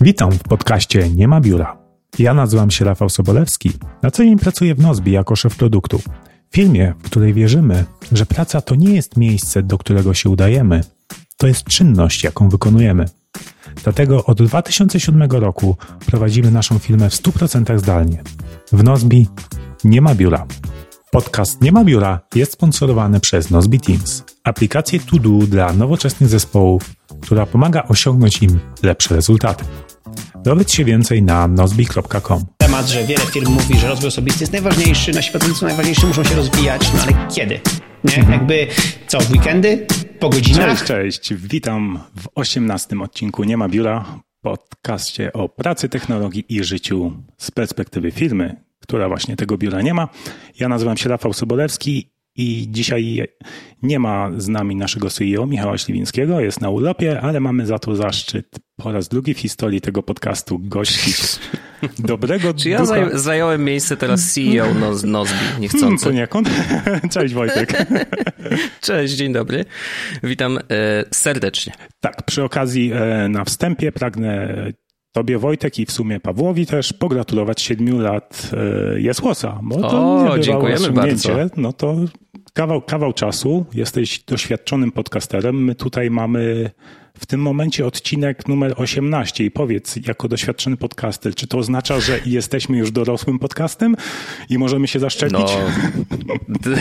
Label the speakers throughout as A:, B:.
A: Witam w podcaście Nie ma biura. Ja nazywam się Rafał Sobolewski. Na co dzień pracuję w Nozbi jako szef produktu. Firmie, w której wierzymy, że praca to nie jest miejsce, do którego się udajemy, to jest czynność, jaką wykonujemy. Dlatego od 2007 roku prowadzimy naszą firmę w 100% zdalnie. W Nozbi nie ma biura. Podcast Nie ma biura jest sponsorowany przez Nozbi Teams, aplikację to do dla nowoczesnych zespołów, która pomaga osiągnąć im lepsze rezultaty. Dowiedz się więcej na nozbi.com.
B: Temat, że wiele firm mówi, że rozwój osobisty jest najważniejszy, nasi pracownicy najważniejsi muszą się rozwijać, no ale kiedy? Nie?
A: Mhm.
B: Jakby co, w weekendy? Po godzinach?
A: Cześć, cześć. Witam w 18 odcinku Nie ma biura, podcaście o pracy, technologii i życiu z perspektywy firmy, która właśnie tego biura nie ma. Ja nazywam się Rafał Sobolewski i dzisiaj nie ma z nami naszego CEO Michała Śliwińskiego, jest na urlopie, ale mamy za to zaszczyt po raz drugi w historii tego podcastu gościć dobrego
C: Czy ja zaj- zająłem miejsce teraz CEO Noz- Nozbi
A: Hmm,
C: niechcący?
A: poniekąd. Cześć Wojtek.
C: Cześć, dzień dobry. Witam e, serdecznie.
A: Tak, przy okazji e, na wstępie pragnę Tobie Wojtek i w sumie Pawłowi też pogratulować siedmiu lat e, Jesłosa, bo to
C: O,
A: niebywałe
C: dziękujemy bardzo.
A: No to kawał, kawał czasu, jesteś doświadczonym podcasterem. My tutaj mamy w tym momencie odcinek numer 18 i powiedz, jako doświadczony podcaster, czy to oznacza, że jesteśmy już dorosłym podcastem i możemy się zaszczepić?
C: No,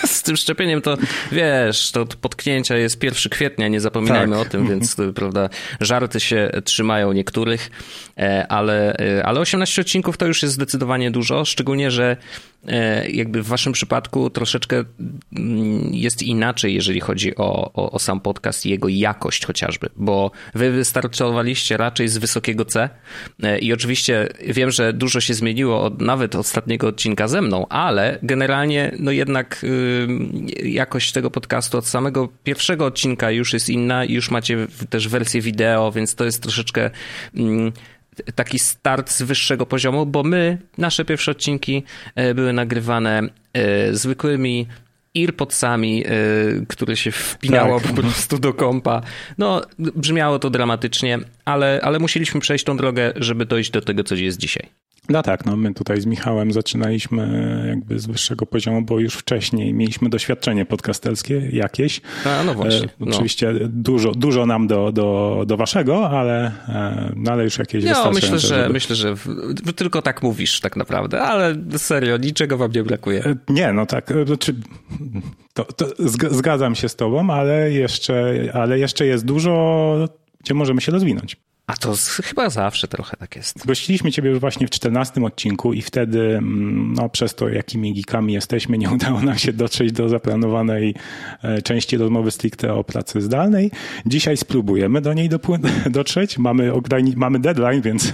C: z tym szczepieniem to wiesz, to potknięcia jest 1 kwietnia, nie zapominajmy
A: Tak.
C: o tym, więc to, prawda, żarty się trzymają niektórych, e, ale, e, ale 18 odcinków to już jest zdecydowanie dużo, szczególnie, że e, jakby w waszym przypadku troszeczkę mm, jest inaczej, jeżeli chodzi o, o, o sam podcast i jego jakość chociażby, bo wy wystartowaliście raczej z wysokiego C i oczywiście wiem, że dużo się zmieniło od nawet ostatniego odcinka ze mną, ale generalnie no jednak y, jakość tego podcastu od samego pierwszego odcinka już jest inna i już macie też wersję wideo, więc to jest troszeczkę mm, taki start z wyższego poziomu, bo my, nasze pierwsze odcinki e, były nagrywane e, zwykłymi earpodsami, e, które się wpinało
A: Tak.
C: po prostu do kompa. No, brzmiało to dramatycznie, ale, ale musieliśmy przejść tą drogę, żeby dojść do tego, co jest dzisiaj.
A: No tak, no my tutaj z Michałem zaczynaliśmy jakby z wyższego poziomu, bo już wcześniej mieliśmy doświadczenie podcasterskie jakieś.
C: A, no właśnie.
A: E,
C: No.
A: oczywiście dużo, dużo nam do, do, do waszego, ale, e, no ale już jakieś
C: No, myślę, że,
A: żeby-
C: myślę, że w, tylko tak mówisz tak naprawdę, ale serio, niczego wam nie brakuje.
A: E, Nie, no tak, e, znaczy, to, to zg- zgadzam się z tobą, ale jeszcze, ale jeszcze jest dużo, gdzie możemy się rozwinąć.
C: A to z, chyba zawsze trochę tak jest.
A: Gościliśmy Ciebie już właśnie w 14 odcinku i wtedy, mm, no, przez to, jakimi geekami jesteśmy, nie udało nam się dotrzeć do zaplanowanej e, części rozmowy stricte o pracy zdalnej. Dzisiaj spróbujemy do niej dotrzeć. Mamy, mamy deadline, więc.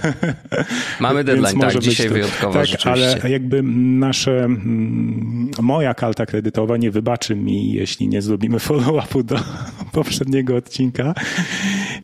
C: Mamy
A: więc
C: deadline,
A: może
C: tak,
A: być
C: dzisiaj
A: to-
C: wyjątkowo
A: Tak,
C: rzeczywiście.
A: ale jakby nasze, mm, moja karta kredytowa nie wybaczy mi, jeśli nie zrobimy follow-upu do poprzedniego odcinka,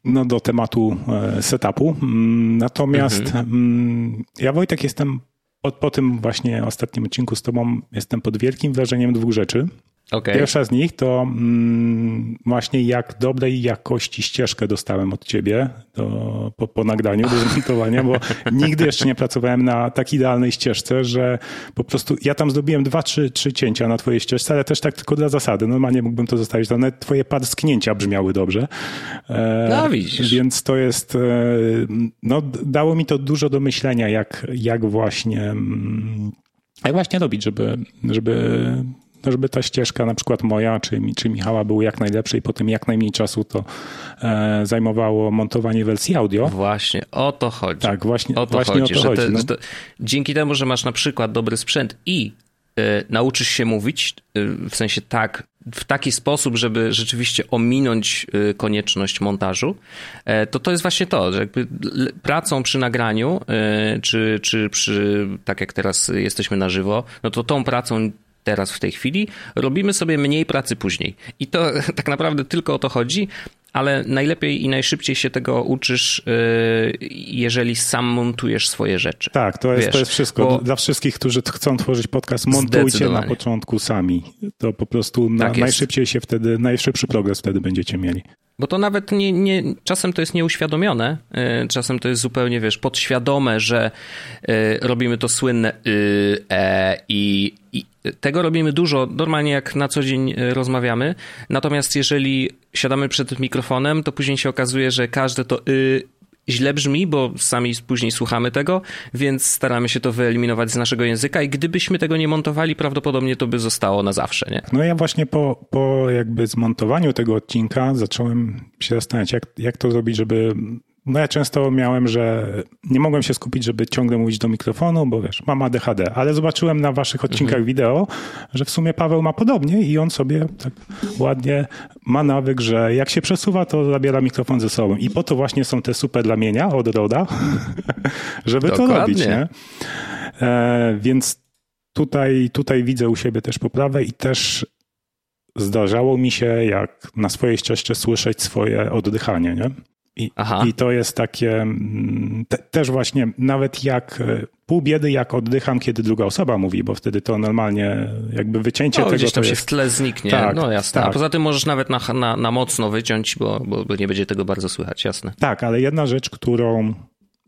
A: no do tematu e, setupu. Mm, Natomiast
C: Mhm.
A: mm, ja Wojtek jestem po, po tym właśnie ostatnim odcinku z tobą jestem pod wielkim wrażeniem dwóch rzeczy.
C: Okej.
A: Pierwsza z nich to mm, właśnie jak dobrej jakości ścieżkę dostałem od ciebie do, po, po nagraniu, do zmontowania, bo nigdy jeszcze nie pracowałem na tak idealnej ścieżce, że po prostu ja tam zrobiłem dwa, trzy, trzy cięcia na twojej ścieżce, ale też tak tylko dla zasady. Normalnie mógłbym to zostawić, nawet twoje parsknięcia brzmiały dobrze. E,
C: No, widzisz.
A: Więc to jest, e, no dało mi to dużo do myślenia, jak, jak właśnie mm, jak właśnie robić, żeby, żeby, żeby ta ścieżka, na przykład moja czy, czy Michała, były jak najlepsze i potem jak najmniej czasu to e, zajmowało montowanie wersji audio.
C: Właśnie, o to chodzi.
A: Tak, właśnie
C: o to
A: właśnie
C: chodzi,
A: o to
C: że,
A: chodzi.
C: te,
A: no.
C: to, dzięki temu, że masz na przykład dobry sprzęt i y, nauczysz się mówić, y, w sensie tak, w taki sposób, żeby rzeczywiście ominąć y, konieczność montażu, e, to to jest właśnie to, że jakby pracą przy nagraniu, czy, czy przy, tak jak teraz jesteśmy na żywo, no to tą pracą teraz w tej chwili robimy sobie mniej pracy później. I to tak naprawdę tylko o to chodzi, ale najlepiej i najszybciej się tego uczysz, jeżeli sam montujesz swoje rzeczy.
A: Tak, to jest, Wiesz, to jest wszystko. Bo... Dla wszystkich, którzy chcą tworzyć podcast, montujcie na początku sami. To po prostu na, tak najszybciej się wtedy, najszybszy progres wtedy będziecie mieli.
C: Bo to nawet nie, nie, czasem to jest nieuświadomione, y, czasem to jest zupełnie, wiesz, podświadome, że y, robimy to słynne y, e, i, i tego robimy dużo, normalnie jak na co dzień rozmawiamy. Natomiast jeżeli siadamy przed mikrofonem, to później się okazuje, że każde to y, źle brzmi, bo sami później słuchamy tego, więc staramy się to wyeliminować z naszego języka i gdybyśmy tego nie montowali, prawdopodobnie to by zostało na zawsze, nie?
A: No ja właśnie po, po jakby zmontowaniu tego odcinka zacząłem się zastanawiać, jak, jak to zrobić, żeby no ja często miałem, że nie mogłem się skupić, żeby ciągle mówić do mikrofonu, bo wiesz, mam ADHD, ale zobaczyłem na waszych odcinkach mhm. wideo, że w sumie Paweł ma podobnie i on sobie tak ładnie ma nawyk, że jak się przesuwa, to zabiera mikrofon ze sobą. I po to właśnie są te super lamienia od Roda, żeby Dokładnie. to robić, nie? E, więc tutaj, tutaj widzę u siebie też poprawę i też zdarzało mi się, jak na swojej ścieżce słyszeć swoje oddychanie, nie? I, I, to jest takie mm, te, też właśnie, nawet jak e, pół biedy, jak oddycham, kiedy druga osoba mówi, bo wtedy to normalnie jakby wycięcie no, tego.
C: Gdzieś tam
A: się
C: jest... w tle zniknie. Tak, no jasne. Tak. A poza tym możesz nawet na, na, na mocno wyciąć, bo, bo, nie będzie tego bardzo słychać, jasne.
A: Tak, ale jedna rzecz, którą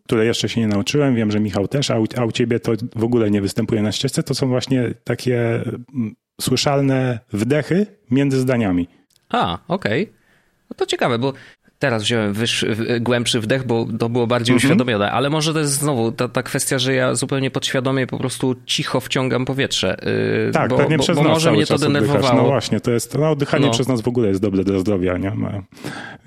A: której jeszcze się nie nauczyłem, wiem, że Michał też, a u, a u ciebie to w ogóle nie występuje na ścieżce, to są właśnie takie mm, słyszalne wdechy między zdaniami.
C: A, okej. Okay. No to ciekawe, bo teraz wziąłem wyższy, głębszy wdech, bo to było bardziej mhm. uświadomione, ale może to jest znowu ta, ta kwestia, że ja zupełnie podświadomie po prostu cicho wciągam powietrze.
A: Yy, tak, bo, pewnie bo, przez bo nas może mnie to denerwowało. Oddychasz. No właśnie, to jest, no oddychanie no. przez nas w ogóle jest dobre do zdrowia, nie? No,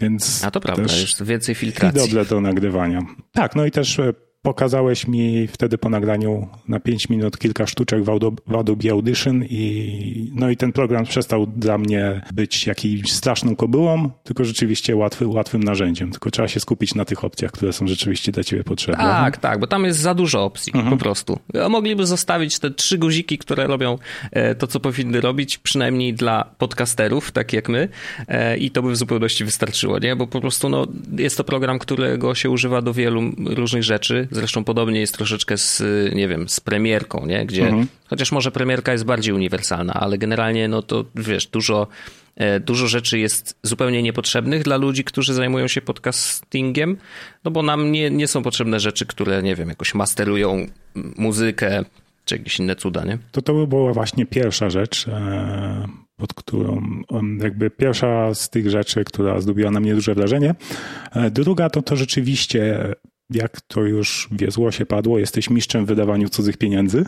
A: więc
C: A to prawda, już więcej filtracji.
A: I dobre do nagrywania. Tak, no i też e, pokazałeś mi wtedy po nagraniu na 5 minut kilka sztuczek w Adobe Audition i no i ten program przestał dla mnie być jakimś straszną kobyłą, tylko rzeczywiście łatwy, łatwym narzędziem. Tylko trzeba się skupić na tych opcjach, które są rzeczywiście dla ciebie potrzebne.
C: Tak, tak, bo tam jest za dużo opcji mhm. po prostu. Mogliby zostawić te trzy guziki, które robią e, to, co powinny robić, przynajmniej dla podcasterów, tak jak my e, i to by w zupełności wystarczyło, nie? Bo po prostu no, jest to program, którego się używa do wielu różnych rzeczy, Zresztą podobnie jest troszeczkę z, nie wiem, z premierką, nie? Gdzie, mhm. chociaż może premierka jest bardziej uniwersalna, ale generalnie, no to wiesz, dużo, e, dużo rzeczy jest zupełnie niepotrzebnych dla ludzi, którzy zajmują się podcastingiem, no bo nam nie, nie są potrzebne rzeczy, które, nie wiem, jakoś masterują muzykę, czy jakieś inne cuda, nie?
A: To to by była właśnie pierwsza rzecz, e, pod którą, jakby pierwsza z tych rzeczy, która zrobiła na mnie duże wrażenie. E, druga to to rzeczywiście jak to już wiezło się padło, jesteś mistrzem w wydawaniu cudzych pieniędzy.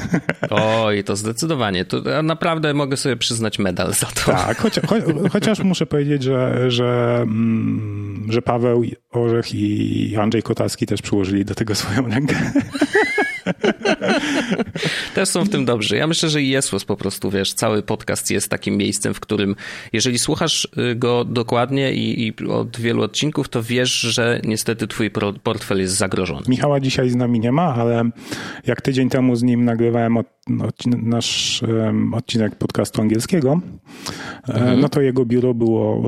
C: Oj, to zdecydowanie. To naprawdę mogę sobie przyznać medal za to.
A: Tak, chociaż, chociaż muszę powiedzieć, że, że, mm, że Paweł Orzech i Andrzej Kotalski też przyłożyli do tego swoją rękę.
C: Też są w tym dobrzy. Ja myślę, że Jesłos po prostu, wiesz, cały podcast jest takim miejscem, w którym jeżeli słuchasz y, go dokładnie i, i od wielu odcinków, to wiesz, że niestety twój portfel jest zagrożony.
A: Michała dzisiaj z nami nie ma, ale jak tydzień temu z nim nagrywałem od, nasz um, odcinek podcastu angielskiego, e, mhm. no to jego biuro było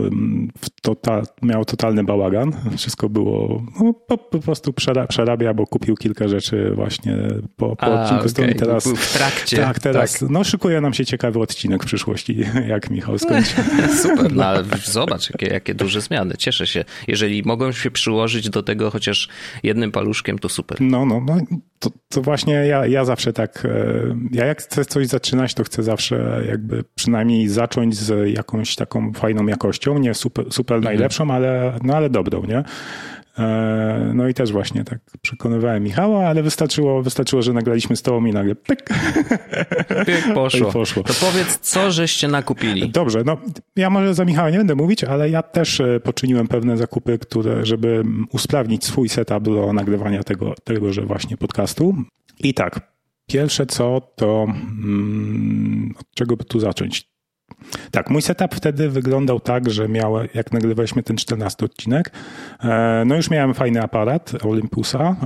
A: total, miało totalny bałagan. Wszystko było no, po, po, prostu przerabia, bo kupił kilka rzeczy właśnie po, po odcinku okay. teraz.
C: Był w trakcie.
A: Tak, teraz. Tak. No szykuje nam się ciekawy odcinek w przyszłości, jak Michał skończy.
C: Super, no ale zobacz, jakie, jakie duże zmiany. Cieszę się. Jeżeli mogą się przyłożyć do tego chociaż jednym paluszkiem, to super.
A: No, no, no. To, to właśnie ja, ja zawsze tak, e, ja jak chcę coś zaczynać, to chcę zawsze jakby przynajmniej zacząć z jakąś taką fajną jakością, nie super, super mhm. najlepszą, ale, no ale dobrą, nie? E, no i też właśnie tak przekonywałem Michała, ale wystarczyło, wystarczyło że nagraliśmy z tobą i nagle pyk.
C: Pyk poszło. poszło. To powiedz, co żeście nakupili?
A: Dobrze, no ja może za Michała nie będę mówić, ale ja też e, poczyniłem pewne zakupy, które, żeby usprawnić swój setup do nagrywania tego, tegoże właśnie podcastu. I tak, pierwsze co, to mm, od czego by tu zacząć? Tak, mój setup wtedy wyglądał tak, że miał, jak nagrywaliśmy ten 14 odcinek, e, no już miałem fajny aparat Olympusa,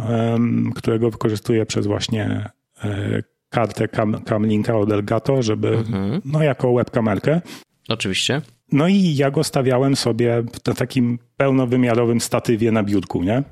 A: którego wykorzystuję przez właśnie e, kartę Camlinka od Elgato, żeby, mhm. no jako webkamerkę.
C: Oczywiście.
A: No i ja go stawiałem sobie na takim pełnowymiarowym statywie na biurku, nie?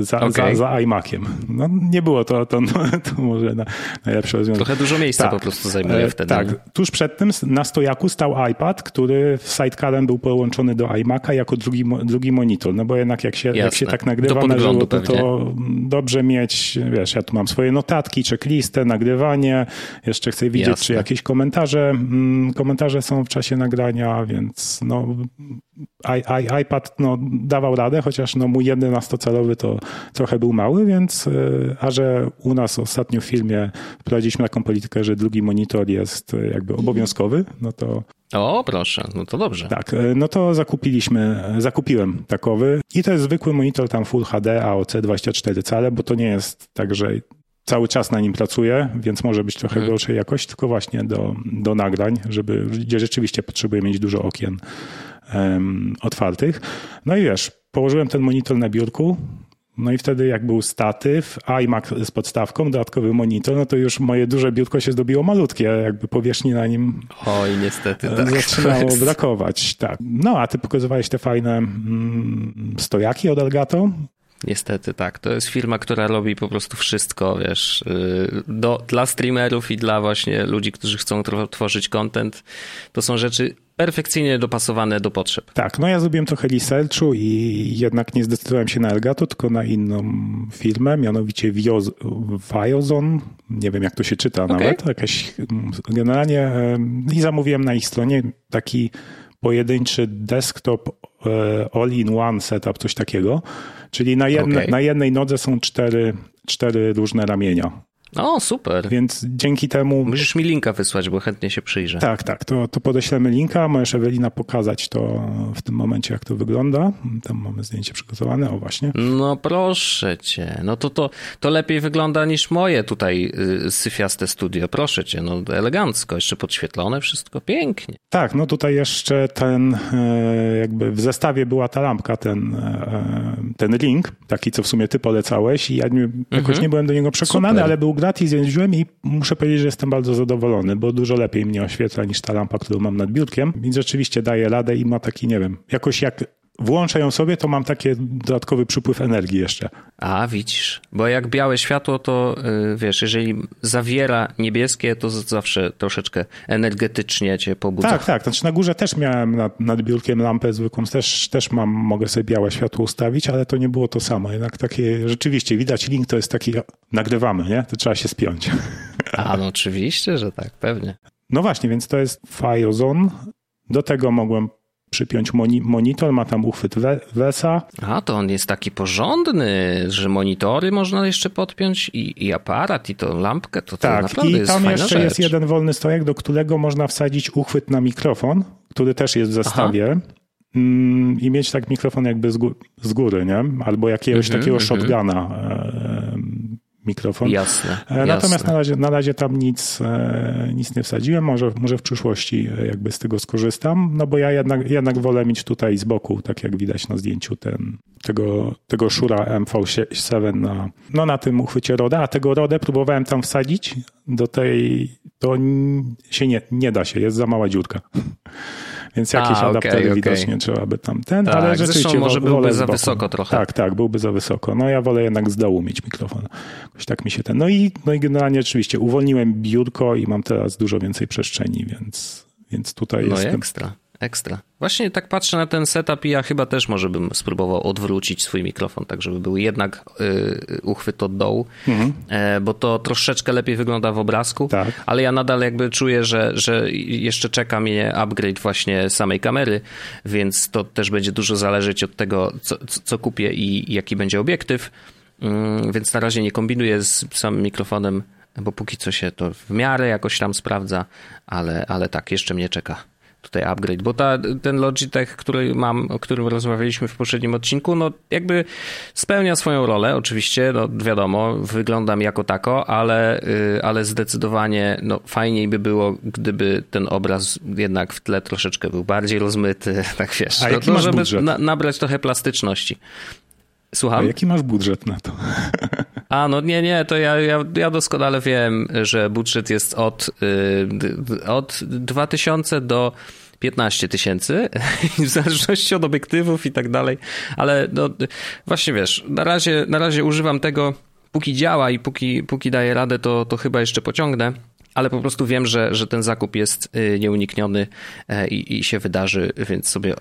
A: Za, okay. za, za iMaciem. No, nie było to, to, no, to może na, najlepsze rozwiązanie.
C: Trochę dużo miejsca tak. po prostu zajmuje e, wtedy.
A: Tak. Tuż przed tym na stojaku stał iPad, który sidecarem był połączony do iMac'a jako drugi, drugi monitor. No bo jednak jak się, jak się tak nagrywa na żywo, to, to dobrze mieć, wiesz, ja tu mam swoje notatki, checklistę, nagrywanie, jeszcze chcę widzieć, Jasne. czy jakieś komentarze, mm, komentarze są w czasie nagrania, więc no i, I, iPad no, dawał radę, chociaż no, mój 11-calowy to trochę był mały, więc e, a że u nas ostatnio w filmie wprowadziliśmy taką politykę, że drugi monitor jest e, jakby obowiązkowy, no to
C: o, proszę, no to dobrze.
A: Tak, e, no to zakupiliśmy, zakupiłem takowy i to jest zwykły monitor tam Full HD AOC 24 cale, bo to nie jest tak, że cały czas na nim pracuję, więc może być trochę hmm. gorszej jakości, tylko właśnie do, do nagrań, żeby, gdzie rzeczywiście potrzebuję mieć dużo okien um, otwartych. No i wiesz, położyłem ten monitor na biurku, no i wtedy jak był statyw, iMac z podstawką, dodatkowy monitor, no to już moje duże biurko się zdobiło malutkie, jakby powierzchni na nim
C: Oj, niestety,
A: tak. zaczynało jest... brakować. Tak. No, a ty pokazywałeś te fajne mm, stojaki od Elgato?
C: Niestety tak. To jest firma, która robi po prostu wszystko, wiesz, y, do, dla streamerów i dla właśnie ludzi, którzy chcą tworzyć content. To są rzeczy perfekcyjnie dopasowane do potrzeb.
A: Tak, no ja zrobiłem trochę researchu i jednak nie zdecydowałem się na Elgato, tylko na inną firmę, mianowicie Viozon. Nie wiem, jak to się czyta okay. nawet. Jakaś, generalnie i zamówiłem na ich stronie taki pojedynczy desktop e, all-in-one setup, coś takiego. Czyli na, jedne, okay. na jednej nodze są cztery, cztery różne ramienia.
C: O, super.
A: Więc dzięki temu.
C: Musisz mi linka wysłać, bo chętnie się przyjrzę.
A: Tak, tak. To, to podeślemy linka. Możesz Ewelina pokazać to w tym momencie, jak to wygląda. Tam mamy zdjęcie przygotowane. O, właśnie.
C: No proszę cię. No to, to, to lepiej wygląda niż moje tutaj y, syfiaste studio. Proszę cię. No elegancko. Jeszcze podświetlone wszystko. Pięknie.
A: Tak, no tutaj jeszcze ten, e, jakby w zestawie była ta lampka, ten, e, ten ring, taki, co w sumie ty polecałeś i ja nie, jakoś mhm. nie byłem do niego przekonany, Super. ale był gratis, więc wziąłem i muszę powiedzieć, że jestem bardzo zadowolony, bo dużo lepiej mnie oświetla niż ta lampa, którą mam nad biurkiem, więc rzeczywiście daje radę i ma taki, nie wiem, jakoś jak włączę ją sobie, to mam taki dodatkowy przypływ energii jeszcze.
C: A, widzisz. Bo jak białe światło, to yy, wiesz, jeżeli zawiera niebieskie, to zawsze troszeczkę energetycznie cię pobudza.
A: Tak, tak. Znaczy na górze też miałem nad, nad biurkiem lampę zwykłą, też, też mam, mogę sobie białe światło ustawić, ale to nie było to samo. Jednak takie, rzeczywiście widać link to jest taki, nagrywamy, nie? To trzeba się spiąć.
C: A, no oczywiście, że tak, pewnie.
A: No właśnie, więc to jest Firezone. Do tego mogłem przypiąć moni monitor, ma tam uchwyt WESA.
C: A, to on jest taki porządny, że monitory można jeszcze podpiąć i, i aparat, i tą lampkę, to, to tak, naprawdę
A: i tam jeszcze
C: rzecz.
A: jest jeden wolny stojak, do którego można wsadzić uchwyt na mikrofon, który też jest w zestawie. Aha. Mm, I mieć tak mikrofon jakby z, gó z góry, nie? Albo jakiegoś mm -hmm, takiego mm -hmm. shotguna mikrofon.
C: Jasne.
A: E, natomiast jasne. Na, razie, na razie tam nic, e, nic nie wsadziłem. Może, może w przyszłości e, jakby z tego skorzystam, no bo ja jednak, jednak wolę mieć tutaj z boku, tak jak widać na zdjęciu, ten, tego, tego Shura MV7 na, no na tym uchwycie RODE, a tego RODE próbowałem tam wsadzić do tej, to się nie, nie da się, jest za mała dziurka. Więc jakieś A, adaptery okay, widocznie trzeba by tam ten,
C: tak,
A: ale rzeczywiście
C: może byłby za wysoko trochę.
A: Tak, tak, byłby za wysoko. No ja wolę jednak z dołu mieć mikrofon. Jakoś tak mi się ten. No i, no i generalnie oczywiście uwolniłem biurko i mam teraz dużo więcej przestrzeni, więc, więc tutaj
C: no
A: jestem.
C: ekstra. Ekstra. Właśnie tak patrzę na ten setup i ja chyba też może bym spróbował odwrócić swój mikrofon, tak żeby był jednak y, uchwyt od dołu, mhm. e, bo to troszeczkę lepiej wygląda w obrazku, tak. ale ja nadal jakby czuję, że, że jeszcze czeka mnie upgrade właśnie samej kamery, więc to też będzie dużo zależeć od tego, co, co kupię i jaki będzie obiektyw, mm, więc na razie nie kombinuję z samym mikrofonem, bo póki co się to w miarę jakoś tam sprawdza, ale, ale tak, jeszcze mnie czeka tutaj upgrade, bo ta, ten Logitech, który mam, o którym rozmawialiśmy w poprzednim odcinku, no jakby spełnia swoją rolę, oczywiście, no wiadomo, wyglądam jako tako, ale, y, ale zdecydowanie no, fajniej by było, gdyby ten obraz jednak w tle troszeczkę był bardziej rozmyty, tak wiesz,
A: A no, jaki no, żeby
C: na, nabrać trochę plastyczności. Słucham?
A: A jaki masz budżet na to?
C: A, no nie, nie, to ja, ja, ja doskonale wiem, że budżet jest od, yy, od 2000 do 15 tysięcy, w zależności od obiektywów i tak dalej, ale no, właśnie wiesz, na razie, na razie używam tego, póki działa i póki, póki daje radę, to, to chyba jeszcze pociągnę ale po prostu wiem, że, że ten zakup jest y, nieunikniony e, i, i się wydarzy, więc sobie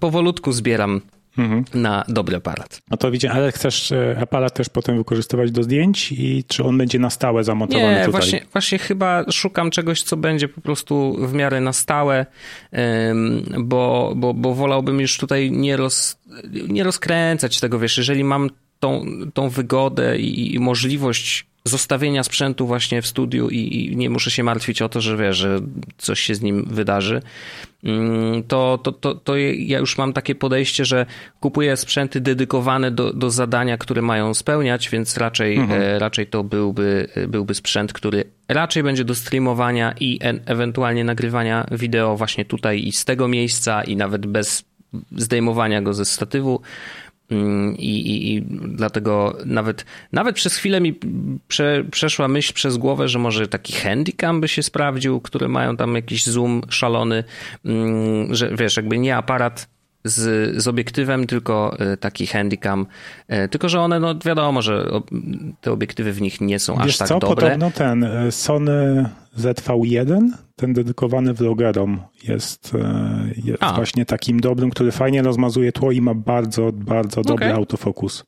C: powolutku zbieram mhm. na dobry aparat.
A: No to widzicie, ale chcesz e, aparat też potem wykorzystywać do zdjęć i czy on będzie na stałe zamontowany
C: Nie,
A: tutaj?
C: Właśnie, właśnie chyba szukam czegoś, co będzie po prostu w miarę na stałe, bo, bo, bo wolałbym już tutaj nie, roz, nie rozkręcać tego, wiesz, jeżeli mam tą, tą wygodę i, i możliwość zostawienia sprzętu właśnie w studiu i, i, nie muszę się martwić o to, że wiesz, że coś się z nim wydarzy, mm, to, to, to, to ja już mam takie podejście, że kupuję sprzęty dedykowane do, do zadania, które mają spełniać, więc raczej, mhm. E, raczej to byłby, byłby sprzęt, który raczej będzie do streamowania i e ewentualnie nagrywania wideo właśnie tutaj i z tego miejsca i nawet bez zdejmowania go ze statywu. Mm, I, i, I, dlatego nawet, nawet przez chwilę mi prze, przeszła myśl przez głowę, że może taki handycam by się sprawdził, które mają tam jakiś zoom szalony, mm, że wiesz, jakby nie aparat z, z obiektywem, tylko y, taki handycam. Y, tylko, że one, no wiadomo, że te obiektywy w nich nie są
A: Wiesz
C: aż tak
A: co?
C: dobre.
A: Podobno ten y, Sony ZV1, ten dedykowany vlogerom jest, jest właśnie takim dobrym, który fajnie rozmazuje tło i ma bardzo, bardzo dobry okay. autofokus.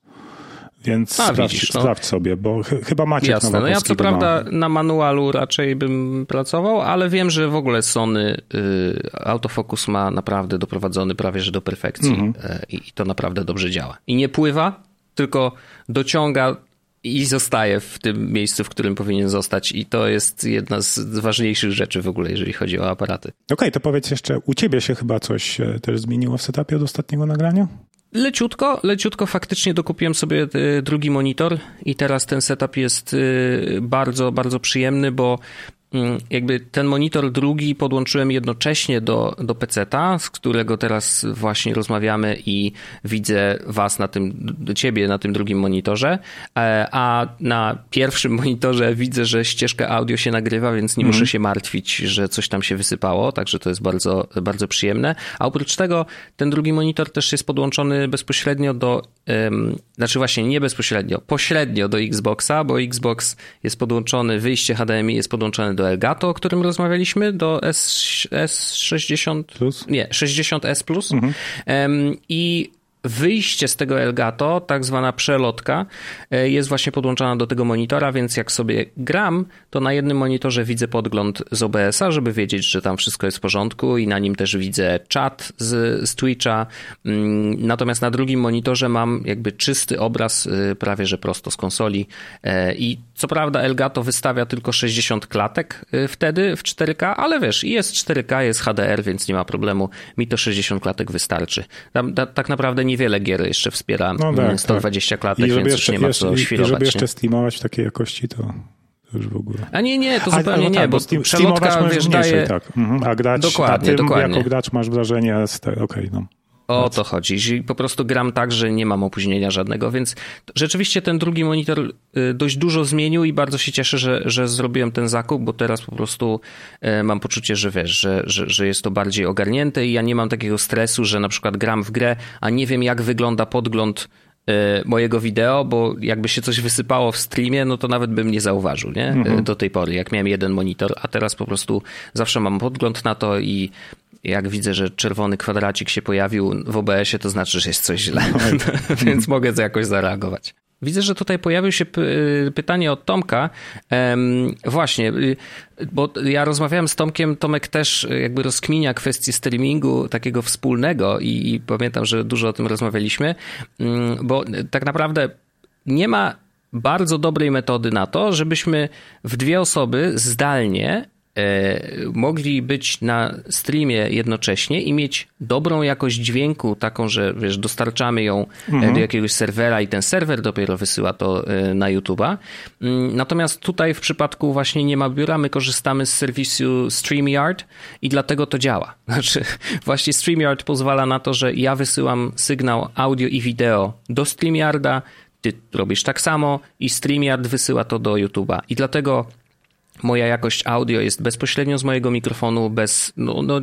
A: Więc A, sprawdź, widzisz, no. sprawdź sobie, bo ch chyba macie
C: Jasne, no ja co prawda na manualu raczej bym pracował, ale wiem, że w ogóle Sony y, autofokus ma naprawdę doprowadzony prawie że do perfekcji mm -hmm. y, i to naprawdę dobrze działa. I nie pływa, tylko dociąga i zostaje w tym miejscu, w którym powinien zostać. I to jest jedna z ważniejszych rzeczy w ogóle, jeżeli chodzi o aparaty.
A: Okej, okay, to powiedz jeszcze, u ciebie się chyba coś e, też zmieniło w setupie od ostatniego nagrania?
C: Leciutko, leciutko faktycznie dokupiłem sobie e, drugi monitor i teraz ten setup jest e, bardzo, bardzo przyjemny, bo jakby ten monitor drugi podłączyłem jednocześnie do, do PC-ta, z którego teraz właśnie rozmawiamy i widzę was na tym, ciebie na tym drugim monitorze, e, a na pierwszym monitorze widzę, że ścieżka audio się nagrywa, więc nie mm. muszę się martwić, że coś tam się wysypało, także to jest bardzo, bardzo przyjemne. A oprócz tego ten drugi monitor też jest podłączony bezpośrednio do, um, znaczy właśnie nie bezpośrednio, pośrednio do Xboxa, bo Xbox jest podłączony, wyjście HDMI jest podłączone do Elgato, o którym rozmawialiśmy, do S, S60, plus? nie, 60S Plus. Mhm. I wyjście z tego Elgato, tak zwana przelotka, e, jest właśnie podłączona do tego monitora, więc jak sobie gram, to na jednym monitorze widzę podgląd z OBS-a, żeby wiedzieć, że tam wszystko jest w porządku i na nim też widzę czat z, z Twitcha. Mm, natomiast na drugim monitorze mam jakby czysty obraz, y, prawie że prosto z konsoli. E, I co prawda Elgato wystawia tylko 60 klatek wtedy w 4K, ale wiesz, jest 4K, jest HDR, więc nie ma problemu. Mi to 60 klatek wystarczy. Tam, tak naprawdę nie niewiele gier jeszcze wspiera no tak, 120 tak. klatek, więc jeszcze, już nie ma co jeszcze, świrować.
A: I żeby jeszcze streamować w takiej jakości, to już w ogóle.
C: A nie, nie, to zupełnie a, no nie, tak, bo
A: Steam, przelotka, wiesz, daje... Tak. Mhm. A grać, dokładnie, a ty dokładnie. jako gracz masz wrażenie, okej, okay, no.
C: O to chodzi. Po prostu gram tak, że nie mam opóźnienia żadnego, więc rzeczywiście ten drugi monitor y, dość dużo zmienił i bardzo się cieszę, że, że zrobiłem ten zakup, bo teraz po prostu y, mam poczucie, że wiesz, że, że, że jest to bardziej ogarnięte i ja nie mam takiego stresu, że na przykład gram w grę, a nie wiem jak wygląda podgląd y, mojego wideo, bo jakby się coś wysypało w streamie, no to nawet bym nie zauważył, nie? Mhm. Do tej pory, jak miałem jeden monitor, a teraz po prostu zawsze mam podgląd na to i jak widzę, że czerwony kwadracik się pojawił w OBS-ie, to znaczy, że jest coś źle, więc mogę jakoś zareagować. Widzę, że tutaj pojawiło się pytanie od Tomka. Właśnie, y, bo ja rozmawiałem z Tomkiem, Tomek też jakby rozkminia kwestię streamingu takiego wspólnego i, i pamiętam, że dużo o tym rozmawialiśmy, mm, bo tak naprawdę nie ma bardzo dobrej metody na to, żebyśmy w dwie osoby zdalnie mogli być na streamie jednocześnie i mieć dobrą jakość dźwięku, taką, że wiesz, dostarczamy ją e, mhm. do jakiegoś serwera i ten serwer dopiero wysyła to e, na YouTube'a. Mm, natomiast tutaj w przypadku właśnie nie ma biura, my korzystamy z serwisu StreamYard i dlatego to działa. Znaczy, właśnie StreamYard pozwala na to, że ja wysyłam sygnał audio i wideo do StreamYarda, ty robisz tak samo i StreamYard wysyła to do YouTube'a. I dlatego moja jakość audio jest bezpośrednio z mojego mikrofonu, bez, no, no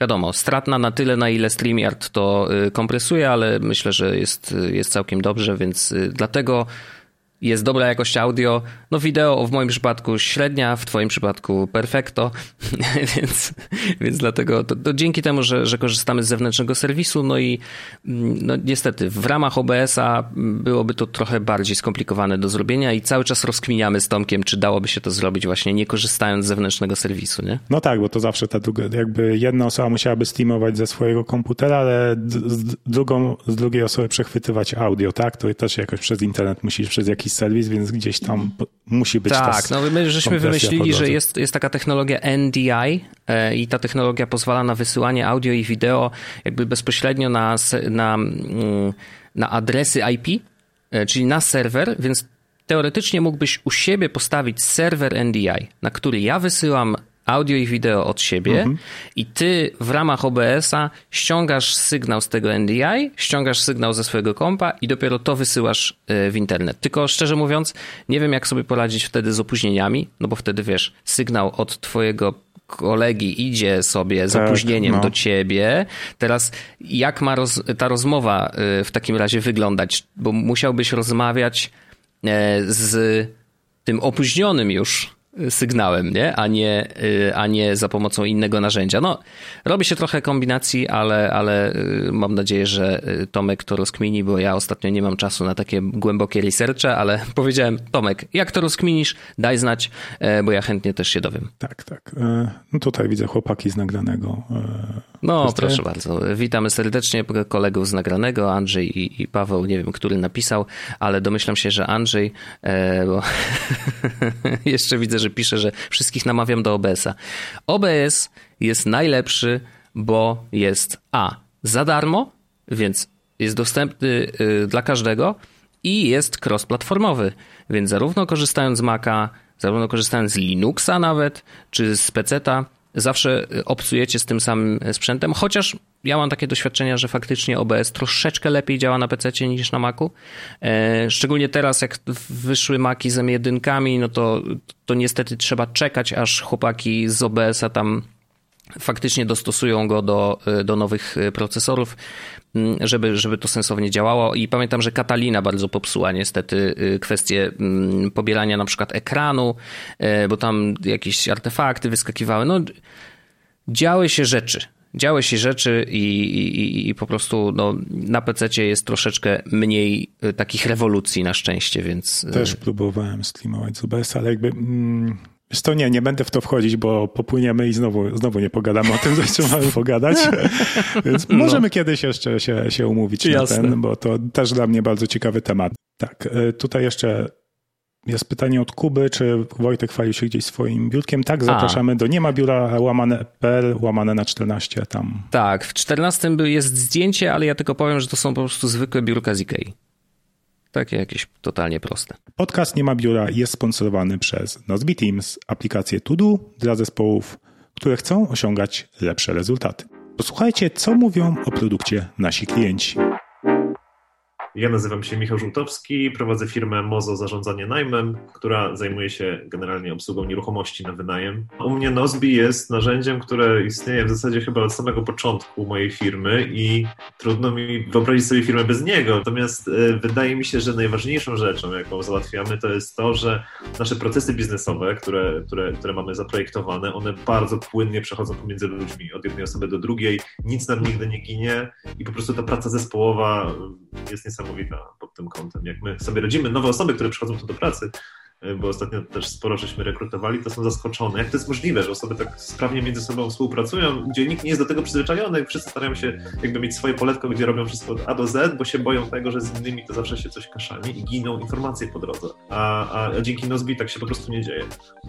C: wiadomo, stratna na tyle, na ile StreamYard to y, kompresuje, ale myślę, że jest, y, jest całkiem dobrze, więc y, dlatego jest dobra jakość audio. No wideo w moim przypadku średnia, w twoim przypadku perfecto, więc, więc dlatego to, to dzięki temu, że, że korzystamy z zewnętrznego serwisu, no i mm, no niestety w ramach OBS-a byłoby to trochę bardziej skomplikowane do zrobienia i cały czas rozkminiamy z Tomkiem, czy dałoby się to zrobić właśnie nie korzystając z zewnętrznego serwisu, nie?
A: No tak, bo to zawsze ta druga, jakby jedna osoba musiałaby streamować ze swojego komputera, ale z, drugą, z drugiej osoby przechwytywać audio, tak? To też jakoś przez internet musisz przez jakiś jakiś serwis, więc gdzieś tam musi być
C: Tak, no my żeśmy wymyślili, że jest, jest taka technologia NDI e, i ta technologia pozwala na wysyłanie audio i wideo jakby bezpośrednio na, na, mm, na adresy IP, e, czyli na serwer, więc teoretycznie mógłbyś u siebie postawić serwer NDI, na który ja wysyłam audio i wideo od siebie mhm. i ty w ramach OBS-a ściągasz sygnał z tego NDI, ściągasz sygnał ze swojego kompa i dopiero to wysyłasz e, w internet. Tylko szczerze mówiąc, nie wiem jak sobie poradzić wtedy z opóźnieniami, no bo wtedy wiesz, sygnał od twojego kolegi idzie sobie z tak, opóźnieniem no. do ciebie. Teraz jak ma roz, ta rozmowa e, w takim razie wyglądać? Bo musiałbyś rozmawiać e, z tym opóźnionym już sygnałem, nie? A, nie, y, a nie za pomocą innego narzędzia. No, robi się trochę kombinacji, ale, ale y, mam nadzieję, że y, Tomek to rozkmini, bo ja ostatnio nie mam czasu na takie głębokie researche, ale powiedziałem, Tomek, jak to rozkminisz, daj znać, e, bo ja chętnie też się dowiem.
A: Tak, tak. E, no tutaj widzę chłopaki z nagranego.
C: E, no, proszę bardzo. Witamy serdecznie kolegów z nagranego, Andrzej i, i Paweł, nie wiem, który napisał, ale domyślam się, że Andrzej, bo jeszcze widzę, że pisze, że wszystkich namawiam do OBS-a. OBS jest najlepszy, bo jest A. za darmo, więc jest dostępny y, dla każdego i jest cross-platformowy, więc zarówno korzystając z Maca, zarówno korzystając z Linuxa nawet, czy z PC-ta, zawsze obcujecie z tym samym sprzętem, chociaż ja mam takie doświadczenia, że faktycznie OBS troszeczkę lepiej działa na PC niż na Macu. E, szczególnie teraz, jak wyszły Maki z M1, no to, to niestety trzeba czekać, aż chłopaki z OBS-a tam faktycznie dostosują go do, do nowych procesorów, mm, żeby, żeby to sensownie działało. I pamiętam, że Catalina bardzo popsuła niestety y, kwestię mm, pobierania na przykład ekranu, bo tam jakieś artefakty wyskakiwały. No, działy się rzeczy działy się rzeczy i, i, i po prostu no, na PC jest troszeczkę mniej y, takich rewolucji na szczęście, więc...
A: Y, Też próbowałem streamować z OBS, ale jakby... Mm, wiesz to nie, nie będę w to wchodzić, bo popłyniemy i znowu, znowu nie pogadamy o tym, czym mamy pogadać. Więc no. możemy kiedyś jeszcze się, się umówić Jasne. na ten, bo to też dla mnie bardzo ciekawy temat. Tak, y, tutaj jeszcze jest pytanie od Kuby, czy Wojtek chwalił się gdzieś swoim biurkiem? Tak, zapraszamy A. do nie ma biura łamane.pl, łamane na 14 tam.
C: Tak, w 14 jest zdjęcie, ale ja tylko powiem, że to są po prostu zwykłe biurka z Ikei. Takie jakieś totalnie proste.
A: Podcast Nie ma biura jest sponsorowany przez Nozbe Teams, aplikację To dla zespołów, które chcą osiągać lepsze rezultaty. Posłuchajcie, co mówią o produkcie nasi klienci.
D: Ja nazywam się Michał Żółtowski, prowadzę firmę Mozo Zarządzanie Najmem, która zajmuje się generalnie obsługą nieruchomości na wynajem. U mnie Nozbi jest narzędziem, które istnieje w zasadzie chyba od samego początku mojej firmy i trudno mi wyobrazić sobie firmę bez niego. Natomiast e, wydaje mi się, że najważniejszą rzeczą, jaką załatwiamy, to jest to, że nasze procesy biznesowe, które, które, które mamy zaprojektowane, one bardzo płynnie przechodzą pomiędzy ludźmi, od jednej osoby do drugiej, nic nam nigdy nie ginie i po prostu ta praca zespołowa jest niesamowita niesamowita pod tym kątem. Jak my sobie rodzimy nowe osoby, które przychodzą tu do pracy, bo ostatnio też sporo żeśmy rekrutowali, to są zaskoczone. Jak to jest możliwe, że osoby tak sprawnie między sobą współpracują, gdzie nikt nie jest do tego przyzwyczajony, wszyscy starają się jakby mieć swoje poletko, gdzie robią wszystko od A do Z, bo się boją tego, że z innymi to zawsze się coś kaszani i giną informacje po drodze. A, a, a dzięki Nozbi tak się po prostu nie dzieje.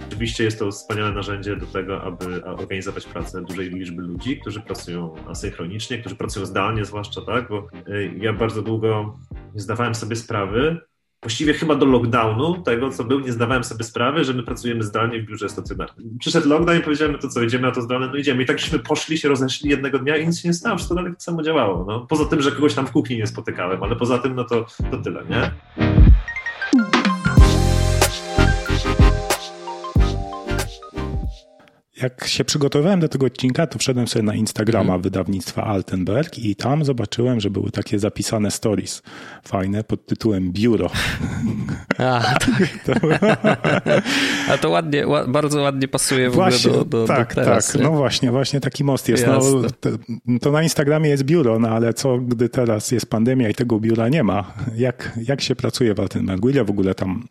D: Oczywiście jest to wspaniałe narzędzie do tego, aby organizować pracę dużej liczby ludzi, którzy pracują asynchronicznie, którzy pracują zdalnie zwłaszcza, tak, bo y, ja bardzo długo nie zdawałem sobie sprawy, właściwie chyba do lockdownu, tego co był, nie zdawałem sobie sprawy, że my pracujemy zdalnie w biurze stacjonarnym. Przyszedł lockdown i powiedziałem, to co, idziemy na to zdalne? No idziemy. I tak żeśmy poszli, się rozeszli jednego dnia i nic się nie stało, wszystko dalej tak samo działało. No. Poza tym, że kogoś tam w kuchni nie spotykałem, ale poza tym, no to, to tyle, nie?
A: Jak się przygotowałem do tego odcinka, to wszedłem sobie na Instagrama hmm. wydawnictwa Altenberg i tam zobaczyłem, że były takie zapisane stories fajne pod tytułem Biuro.
C: A, tak. A to ładnie, bardzo ładnie pasuje w
A: właśnie,
C: ogóle do, do,
A: tak,
C: do teraz.
A: Tak, no właśnie, właśnie taki most jest. No, to, to, na Instagramie jest biuro, no ale co, gdy teraz jest pandemia i tego biura nie ma? Jak, jak się pracuje w Altenbergu? Ile w ogóle tam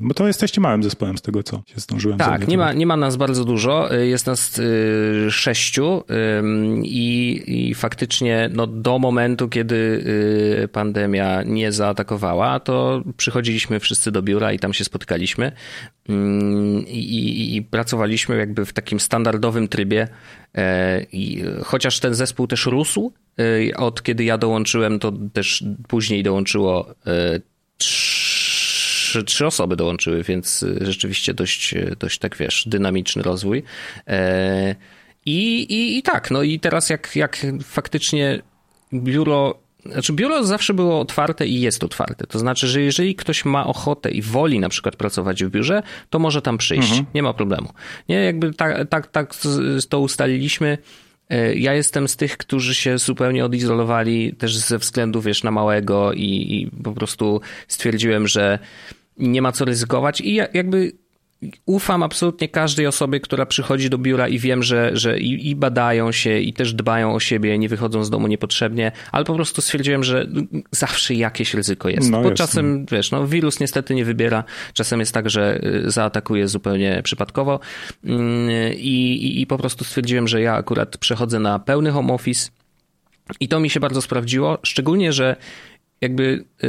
A: bo to jesteście małym zespołem z tego, co się zdążyłem
C: Tak, nie ma, nie ma nas bardzo dużo. Y, jest nas y, sześciu i, i faktycznie no, do momentu, kiedy y, pandemia nie zaatakowała, to przychodziliśmy wszyscy do biura i tam się spotkaliśmy i, i pracowaliśmy jakby w takim standardowym trybie. E, I chociaż ten zespół też rósł, od kiedy ja dołączyłem, to też później dołączyło trzy trzy, trzy osoby dołączyły, więc y, rzeczywiście dość, y, dość tak wiesz, dynamiczny rozwój. E, I, i, i tak, no i teraz jak, jak faktycznie biuro znaczy, biuro zawsze było otwarte i jest otwarte. To znaczy, że jeżeli ktoś ma ochotę i woli na przykład pracować w biurze, to może tam przyjść. Mhm. Nie ma problemu. Nie, jakby tak, tak, tak to ustaliliśmy. E, ja jestem z tych, którzy się zupełnie odizolowali też ze względu, wiesz, na małego i, i po prostu stwierdziłem, że nie ma co ryzykować i jakby ufam absolutnie każdej osobie, która przychodzi do biura i wiem, że, że i, i, badają się i też dbają o siebie, nie wychodzą z domu niepotrzebnie, ale po prostu stwierdziłem, że zawsze jakieś ryzyko jest. No Bo jest, czasem, no. wiesz, no, wirus niestety nie wybiera, czasem jest tak, że y, zaatakuje zupełnie przypadkowo mm, i, i, i po prostu stwierdziłem, że ja akurat przechodzę na pełny home office i to mi się bardzo sprawdziło, szczególnie, że jakby y,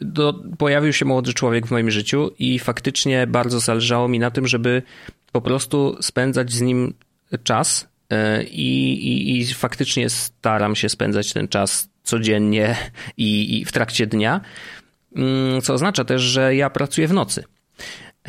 C: do, pojawił się młody człowiek w moim życiu i faktycznie bardzo zależało mi na tym, żeby po prostu spędzać z nim czas y, i, i, i faktycznie staram się spędzać ten czas codziennie i, i w trakcie dnia, mm, co oznacza też, że ja pracuję w nocy.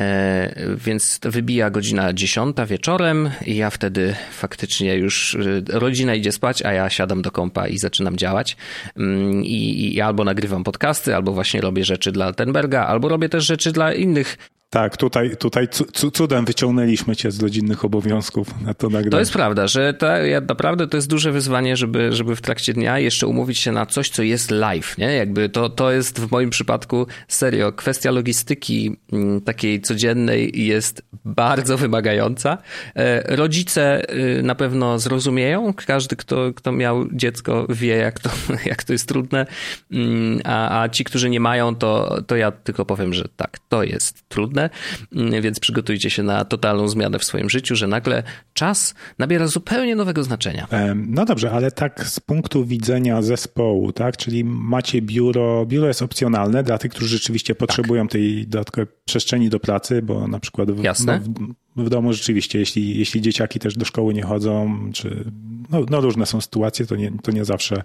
C: E, więc wybija godzina 10 wieczorem i ja wtedy faktycznie już e, rodzina idzie spać, a ja siadam do kompa i zaczynam działać. Mm, I, i albo nagrywam podcasty, albo właśnie robię rzeczy dla Altenberga, albo robię też rzeczy dla innych
A: tak, tutaj, tutaj cudem wyciągnęliśmy cię z rodzinnych obowiązków na to nagranie.
C: To jest prawda, że to, ja, naprawdę to jest duże wyzwanie, żeby, żeby w trakcie dnia jeszcze umówić się na coś, co jest live, nie? Jakby to, to jest w moim przypadku serio. Kwestia logistyki mm, takiej codziennej jest bardzo wymagająca. E, rodzice y, na pewno zrozumieją. Każdy, kto, kto miał dziecko wie, jak to, jak to jest trudne. Mm, a, a ci, którzy nie mają, to, to ja tylko powiem, że tak, to jest trudne Mm, więc przygotujcie się na totalną zmianę w swoim życiu, że nagle czas nabiera zupełnie nowego znaczenia.
A: No dobrze, ale tak z punktu widzenia zespołu, tak? Czyli macie biuro, biuro jest opcjonalne dla tych, którzy rzeczywiście potrzebują tak. tej dodatkowej przestrzeni do pracy, bo na przykład w,
C: Jasne.
A: No, w, w domu rzeczywiście, jeśli, jeśli dzieciaki też do szkoły nie chodzą, czy no, no różne są sytuacje, to nie, to nie zawsze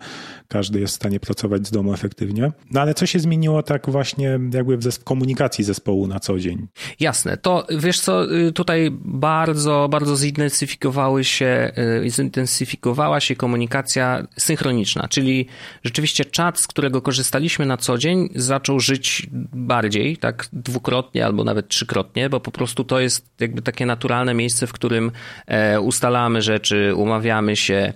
A: każdy jest w stanie pracować z domu efektywnie. No ale co się zmieniło tak właśnie jakby w, w komunikacji zespołu na co dzień?
C: Jasne, to wiesz co, y, tutaj bardzo, bardzo zintensyfikowały się, y, zintensyfikowała się komunikacja synchroniczna, czyli rzeczywiście czat, z którego korzystaliśmy na co dzień, zaczął żyć bardziej, tak dwukrotnie albo nawet trzykrotnie, bo po prostu to jest jakby takie naturalne miejsce, w którym e, ustalamy rzeczy, umawiamy się,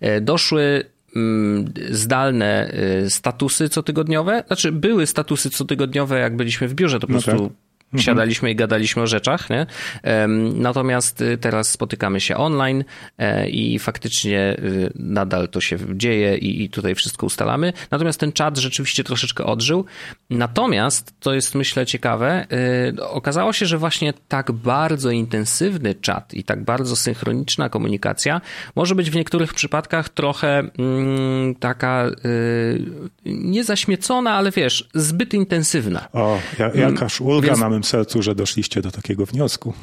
C: E, doszły mm, zdalne e, statusy cotygodniowe. Znaczy, były statusy cotygodniowe, jak byliśmy w biurze, to po no prostu tak. Mhm. Siadaliśmy i gadaliśmy o rzeczach, nie? Natomiast y, teraz spotykamy się online e, i faktycznie y, nadal to się dzieje i tutaj wszystko ustalamy. Natomiast ten czat rzeczywiście troszeczkę odżył. Natomiast, to jest myślę ciekawe, y, okazało się, że właśnie tak bardzo intensywny czat i tak bardzo synchroniczna komunikacja może być w niektórych przypadkach trochę mm, taka nie zaśmiecona, ale wiesz, zbyt intensywna.
A: O, jakaż ulga Więc... mamy sercu, że doszliście do takiego wniosku.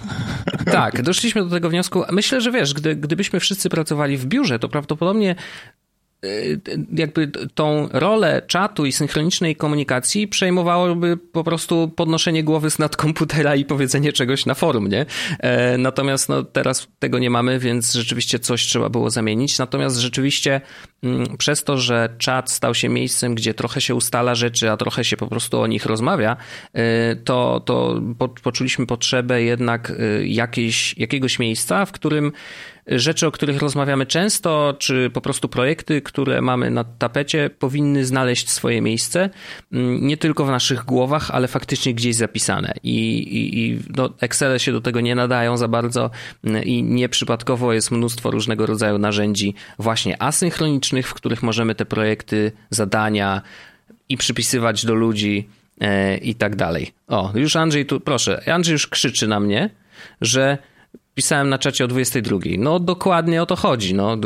C: Tak, doszliśmy do tego wniosku. Myślę, że wiesz, gdy, gdybyśmy wszyscy pracowali w biurze, to prawdopodobnie jakby tą rolę czatu i synchronicznej komunikacji przejmowałoby po prostu podnoszenie głowy z nad komputera i powiedzenie czegoś na forum, nie? E, natomiast no, teraz tego nie mamy, więc rzeczywiście coś trzeba było zamienić. Natomiast rzeczywiście mm, przez to, że czat stał się miejscem, gdzie trochę się ustala rzeczy, a trochę się po prostu o nich rozmawia, to, to poczuliśmy potrzebę jednak jakiejś, jakiegoś miejsca, w którym rzeczy, o których rozmawiamy często, czy po prostu projekty, które mamy na tapecie, powinny znaleźć swoje miejsce, mm, nie tylko w naszych głowach, ale faktycznie gdzieś zapisane. I, i, i no, się do tego nie nadają za bardzo mm, i nieprzypadkowo jest mnóstwo różnego rodzaju narzędzi właśnie asynchronicznych, w których możemy te projekty, zadania i przypisywać do ludzi e, i tak dalej. O, już Andrzej tu, proszę, Andrzej już krzyczy na mnie, że pisałem na czacie o 22. No dokładnie o to chodzi. No,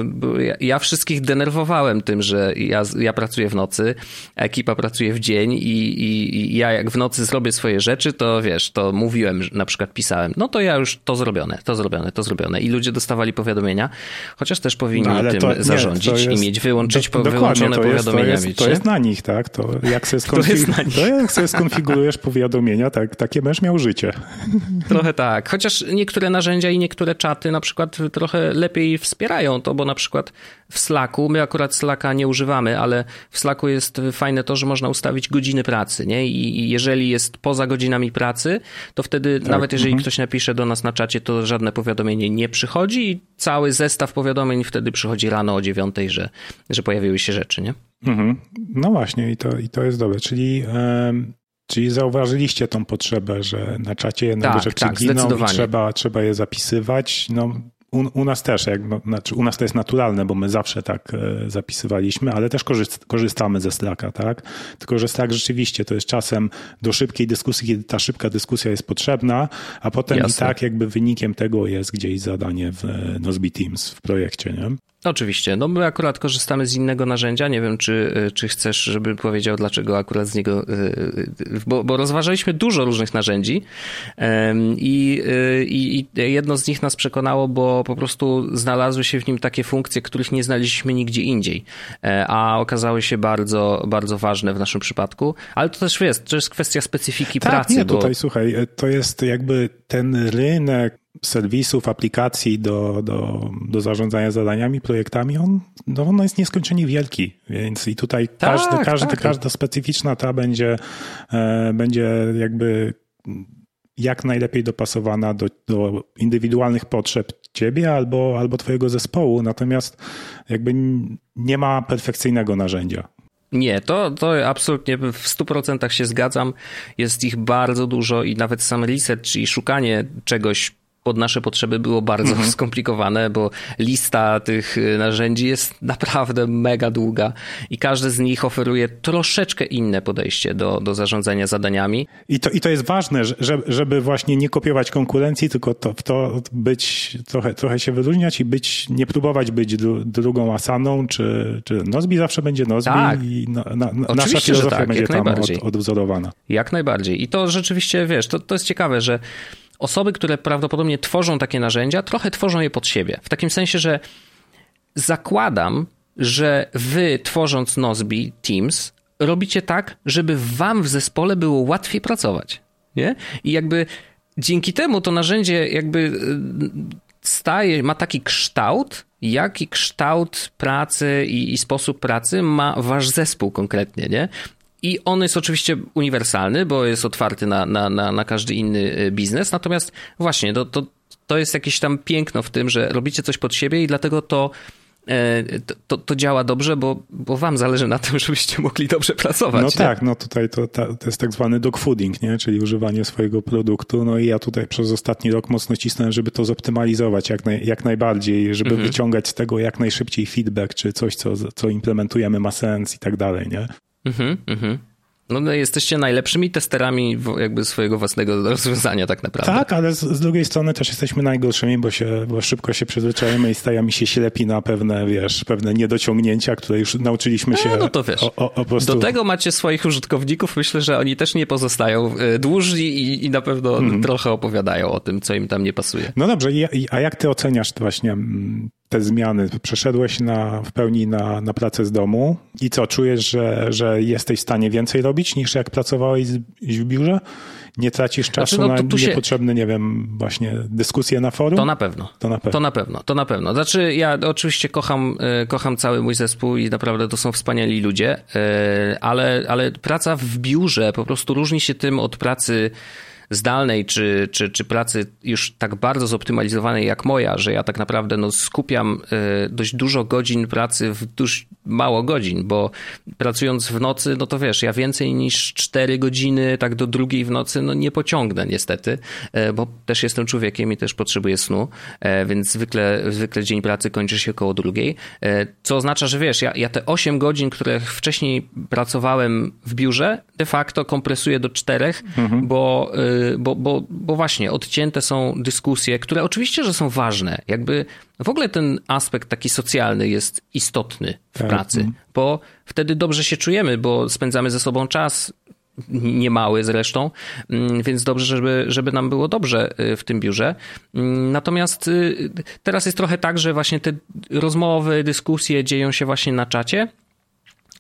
C: ja wszystkich denerwowałem tym, że ja, ja pracuję w nocy, a ekipa pracuje w dzień i, i, i, ja jak w nocy zrobię swoje rzeczy, to wiesz, to mówiłem, na przykład pisałem, no to ja już to zrobione, to zrobione, to zrobione. I ludzie dostawali powiadomienia, chociaż też powinni no, tym to, zarządzić nie, i mieć wyłączyć do, wyłączone to powiadomienia.
A: Jest, to, jest, to jest na nich, tak? To jak sobie, skonfig... to jak sobie skonfigurujesz powiadomienia, tak, takie będziesz miał życie.
C: Trochę tak. Chociaż niektóre narzędzia i niektóre czaty na przykład trochę lepiej wspierają to, bo na przykład w Slacku, my akurat Slacka nie używamy, ale w Slacku jest fajne to, że można ustawić godziny pracy, nie? I jeżeli jest poza godzinami pracy, to wtedy tak. nawet jeżeli mhm. ktoś napisze do nas na czacie, to żadne powiadomienie nie przychodzi i cały zestaw powiadomień wtedy przychodzi rano o dziewiątej, że, że pojawiły się rzeczy, nie?
A: Mhm. No właśnie i to, i to jest dobre, czyli Czyli zauważyliście tą potrzebę, że na czacie jednak tak, rzeczy tak, giną i trzeba, trzeba je zapisywać. No, u, u, nas też, jak, no, znaczy u nas to jest naturalne, bo my zawsze tak e, zapisywaliśmy, ale też korzyst, korzystamy ze Slacka, tak? Tylko, że Slack rzeczywiście to jest czasem do szybkiej dyskusji, kiedy ta szybka dyskusja jest potrzebna, a potem Jasne. i tak jakby wynikiem tego jest gdzieś zadanie w e, Nozbe Teams w projekcie, nie?
C: Oczywiście. No my akurat korzystamy z innego narzędzia. Nie wiem, czy, y, czy chcesz, żebym powiedział, dlaczego akurat z niego, y, y, bo, bo rozważaliśmy dużo różnych narzędzi i, i, i jedno z nich nas przekonało, bo po prostu znalazły się w nim takie funkcje, których nie znaleźliśmy nigdzie indziej, e, a okazały się bardzo, bardzo ważne w naszym przypadku. Ale to też jest, to jest kwestia specyfiki
A: tak,
C: pracy.
A: Nie, bo... tutaj słuchaj, to jest jakby ten rynek serwisów, aplikacji do, do, do zarządzania zadaniami, projektami, on, no on jest nieskończenie wielki, więc i tutaj tak, każdy, każdy, tak. każda specyficzna ta będzie, e, będzie jakby jak najlepiej dopasowana do, do indywidualnych potrzeb ciebie albo, albo twojego zespołu, natomiast jakby nie ma perfekcyjnego narzędzia.
C: Nie, to, to absolutnie w 100% się zgadzam. Jest ich bardzo dużo i nawet sam research, czyli szukanie czegoś pod nasze potrzeby było bardzo mhm. skomplikowane, bo lista tych y, narzędzi jest naprawdę mega długa i każdy z nich oferuje troszeczkę inne podejście do, do zarządzania zadaniami.
A: I to, I to jest ważne, żeby właśnie nie kopiować konkurencji, tylko to, to być, trochę, trochę się wyróżniać i być, nie próbować być drugą Asaną, czy, czy Nozbi zawsze będzie Nozbi
C: tak.
A: i na, na, nasza filozofia tak, będzie tam od, odwzorowana.
C: Jak najbardziej. I to rzeczywiście, wiesz, to, to jest ciekawe, że osoby, które prawdopodobnie tworzą takie narzędzia, trochę tworzą je pod siebie. W takim sensie, że zakładam, że wy tworząc Nozbi Teams robicie tak, żeby wam w zespole było łatwiej pracować. Nie? I jakby dzięki temu to narzędzie jakby y, staje, ma taki kształt, jaki kształt pracy i, i, sposób pracy ma wasz zespół konkretnie, nie? I on jest oczywiście uniwersalny, bo jest otwarty na, na, na, na każdy inny y, biznes. Natomiast właśnie, to, to, to jest jakieś tam piękno w tym, że robicie coś pod siebie i dlatego to e, to, to, działa dobrze, bo, bo wam zależy na tym, żebyście mogli dobrze pracować.
A: No nie? tak, no tutaj to, to jest tak zwany dogfooding, nie? czyli używanie swojego produktu. No i ja tutaj przez ostatni rok mocno cisnąłem, żeby to zoptymalizować jak, naj, jak najbardziej, żeby mhm. wyciągać z tego jak najszybciej feedback, czy coś, co, co implementujemy ma sens i tak dalej, nie? Mhm,
C: mhm. No, no jesteście najlepszymi testerami jakby swojego własnego rozwiązania tak naprawdę.
A: Tak, ale z, z, drugiej strony też jesteśmy najgorszymi, bo, się, bo szybko się przyzwyczajemy i stajemy się ślepi na pewne, wiesz, pewne niedociągnięcia, które już nauczyliśmy się.
C: no to wiesz, o, o, o prostu... do tego macie swoich użytkowników, myślę, że oni też nie pozostają e, dłużni i, i na pewno mm. trochę opowiadają o tym, co im tam nie pasuje.
A: No dobrze, a jak ty oceniasz właśnie mm, te zmiany? Przeszedłeś na, w pełni na, na pracę z domu i co, czujesz, że, że jesteś w stanie więcej robić niż jak pracowałeś w biurze? Nie tracisz czasu znaczy, no, na się... niepotrzebne, nie wiem, właśnie dyskusje na forum?
C: To na pewno. To na pewno. To na pewno, to na pewno. Znaczy ja oczywiście kocham, e, kocham cały mój zespół i naprawdę to są wspaniali ludzie, e, ale, ale praca w biurze po prostu różni się tym od pracy zdalnej, czy, czy, czy pracy już tak bardzo zoptymalizowanej jak moja, że ja tak naprawdę no, skupiam e, dość dużo godzin pracy w dość mało godzin, bo pracując w nocy, no to wiesz, ja więcej niż 4 godziny, tak do drugiej w nocy, no nie pociągnę niestety, e, bo też jestem człowiekiem i też potrzebuję snu, e, więc zwykle, zwykle dzień pracy kończy się koło drugiej, co oznacza, że wiesz, ja, ja te 8 godzin, które wcześniej pracowałem w biurze, de facto kompresuję do 4, mhm. bo bo, bo, bo właśnie odcięte są dyskusje, które oczywiście, że są ważne. Jakby w ogóle ten aspekt taki socjalny jest istotny w tak. pracy, mhm. bo wtedy dobrze się czujemy, bo spędzamy ze sobą czas, niemały zresztą, mm, więc dobrze, żeby, żeby nam było dobrze y, w tym biurze. Mm, natomiast y, teraz jest trochę tak, że właśnie te rozmowy, dyskusje dzieją się właśnie na czacie.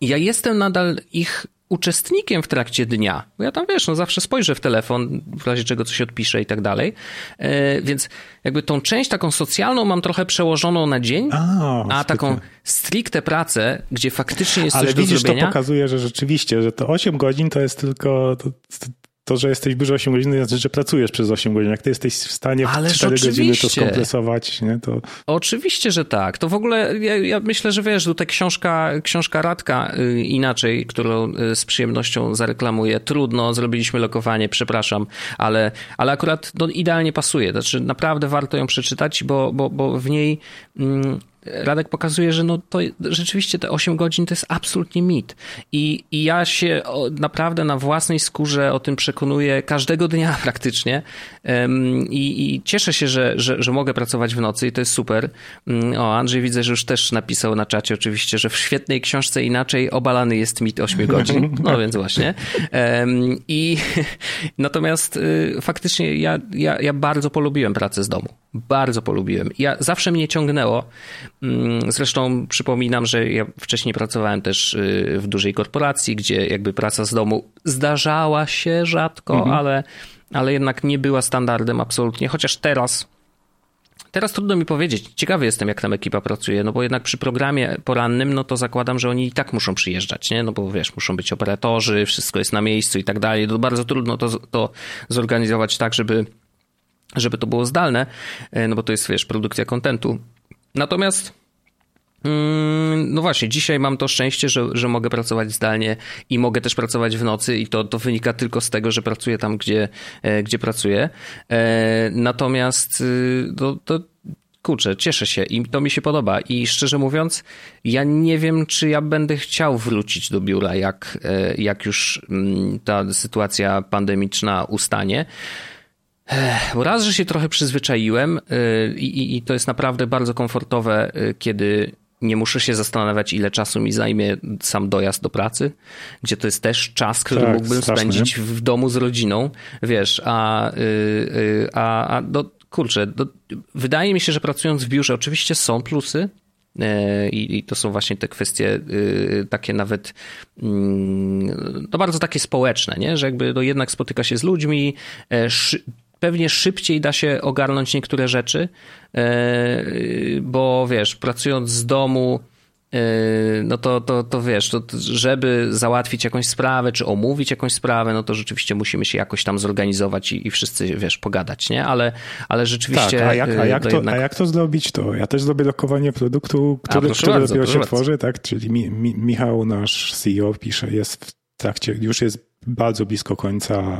C: Ja jestem nadal ich uczestnikiem w trakcie dnia. Bo ja tam wiesz, no zawsze spojrzę w telefon, w razie czego coś odpiszę i tak dalej. E, więc jakby tą część taką socjalną mam trochę przełożoną na dzień, a, a taką stricte pracę, gdzie faktycznie jest
A: Ale
C: coś
A: widzisz,
C: do zrobienia.
A: to pokazuje, że rzeczywiście, że to 8 godzin to jest tylko, to, to, że jesteś biurze 8 godzin, to znaczy, że pracujesz przez 8 godzin. Jak ty jesteś w stanie w Ależ 4 oczywiście. godziny to skompresować, nie, to...
C: Oczywiście, że tak. To w ogóle, ja, ja myślę, że wiesz, tutaj książka, książka Radka y, inaczej, którą y, z przyjemnością zareklamuję. Trudno, zrobiliśmy lokowanie, przepraszam, ale, ale akurat no, idealnie pasuje. Znaczy, naprawdę warto ją przeczytać, bo, bo, bo w niej mm, Radek pokazuje, że no to rzeczywiście te 8 godzin to jest absolutnie mit. I, i ja się naprawdę na własnej skórze o tym przekonuję każdego dnia praktycznie. I, i cieszę się, że, że, że, mogę pracować w nocy i to jest super. Mm, o, Andrzej widzę, że już też napisał na czacie oczywiście, że w świetnej książce inaczej obalany jest mit 8 godzin. No więc właśnie. I natomiast y, faktycznie ja, ja, ja bardzo polubiłem pracę z domu. Bardzo polubiłem. Ja zawsze mnie ciągnęło zresztą przypominam, że ja wcześniej pracowałem też y, w dużej korporacji, gdzie jakby praca z domu zdarzała się rzadko, mhm. ale, ale jednak nie była standardem absolutnie, chociaż teraz Teraz trudno mi powiedzieć. Ciekawy jestem, jak tam ekipa pracuje, no bo jednak przy programie porannym, no to zakładam, że oni i tak muszą przyjeżdżać, nie? No bo wiesz, muszą być operatorzy, wszystko jest na miejscu i tak dalej. To bardzo trudno to, to zorganizować tak, żeby, żeby to było zdalne, e, no bo to jest, wiesz, produkcja kontentu. Natomiast mm, no właśnie, dzisiaj mam to szczęście, że, że mogę pracować zdalnie i mogę też pracować w nocy i to, to wynika tylko z tego, że pracuję tam, gdzie, e, gdzie pracuję. E, natomiast y, to, to kurczę, cieszę się i to mi się podoba. I szczerze mówiąc, ja nie wiem, czy ja będę chciał wrócić do biura, jak, e, jak już mm, ta sytuacja pandemiczna ustanie. Bo raz, że się trochę przyzwyczaiłem y, i, i to jest naprawdę bardzo komfortowe, y, kiedy nie muszę się zastanawiać, ile czasu mi zajmie sam dojazd do pracy, gdzie to jest też czas, który tak, mógłbym strasznie. spędzić w domu z rodziną, wiesz, a, y, a, a do, kurczę, do, wydaje mi się, że pracując w biurze oczywiście są plusy, i, to są właśnie te kwestie takie nawet mm, no bardzo takie społeczne, nie? że jakby to jednak spotyka się z ludźmi, e, pewnie szybciej da się ogarnąć niektóre rzeczy, e, bo wiesz, pracując z domu, e, no to, to, to wiesz, to, żeby załatwić jakąś sprawę, czy omówić jakąś sprawę, no to rzeczywiście musimy się jakoś tam zorganizować i, i wszyscy, wiesz, pogadać, nie? Ale, ale rzeczywiście...
A: Tak, a jak, a, jak to, jednak... a jak to zrobić? To ja też zrobię lokowanie produktu, który, który bardzo, dopiero się tworzy, tak? Czyli mi, mi, Michał, nasz CEO, pisze, jest w trakcie, już jest bardzo blisko końca e,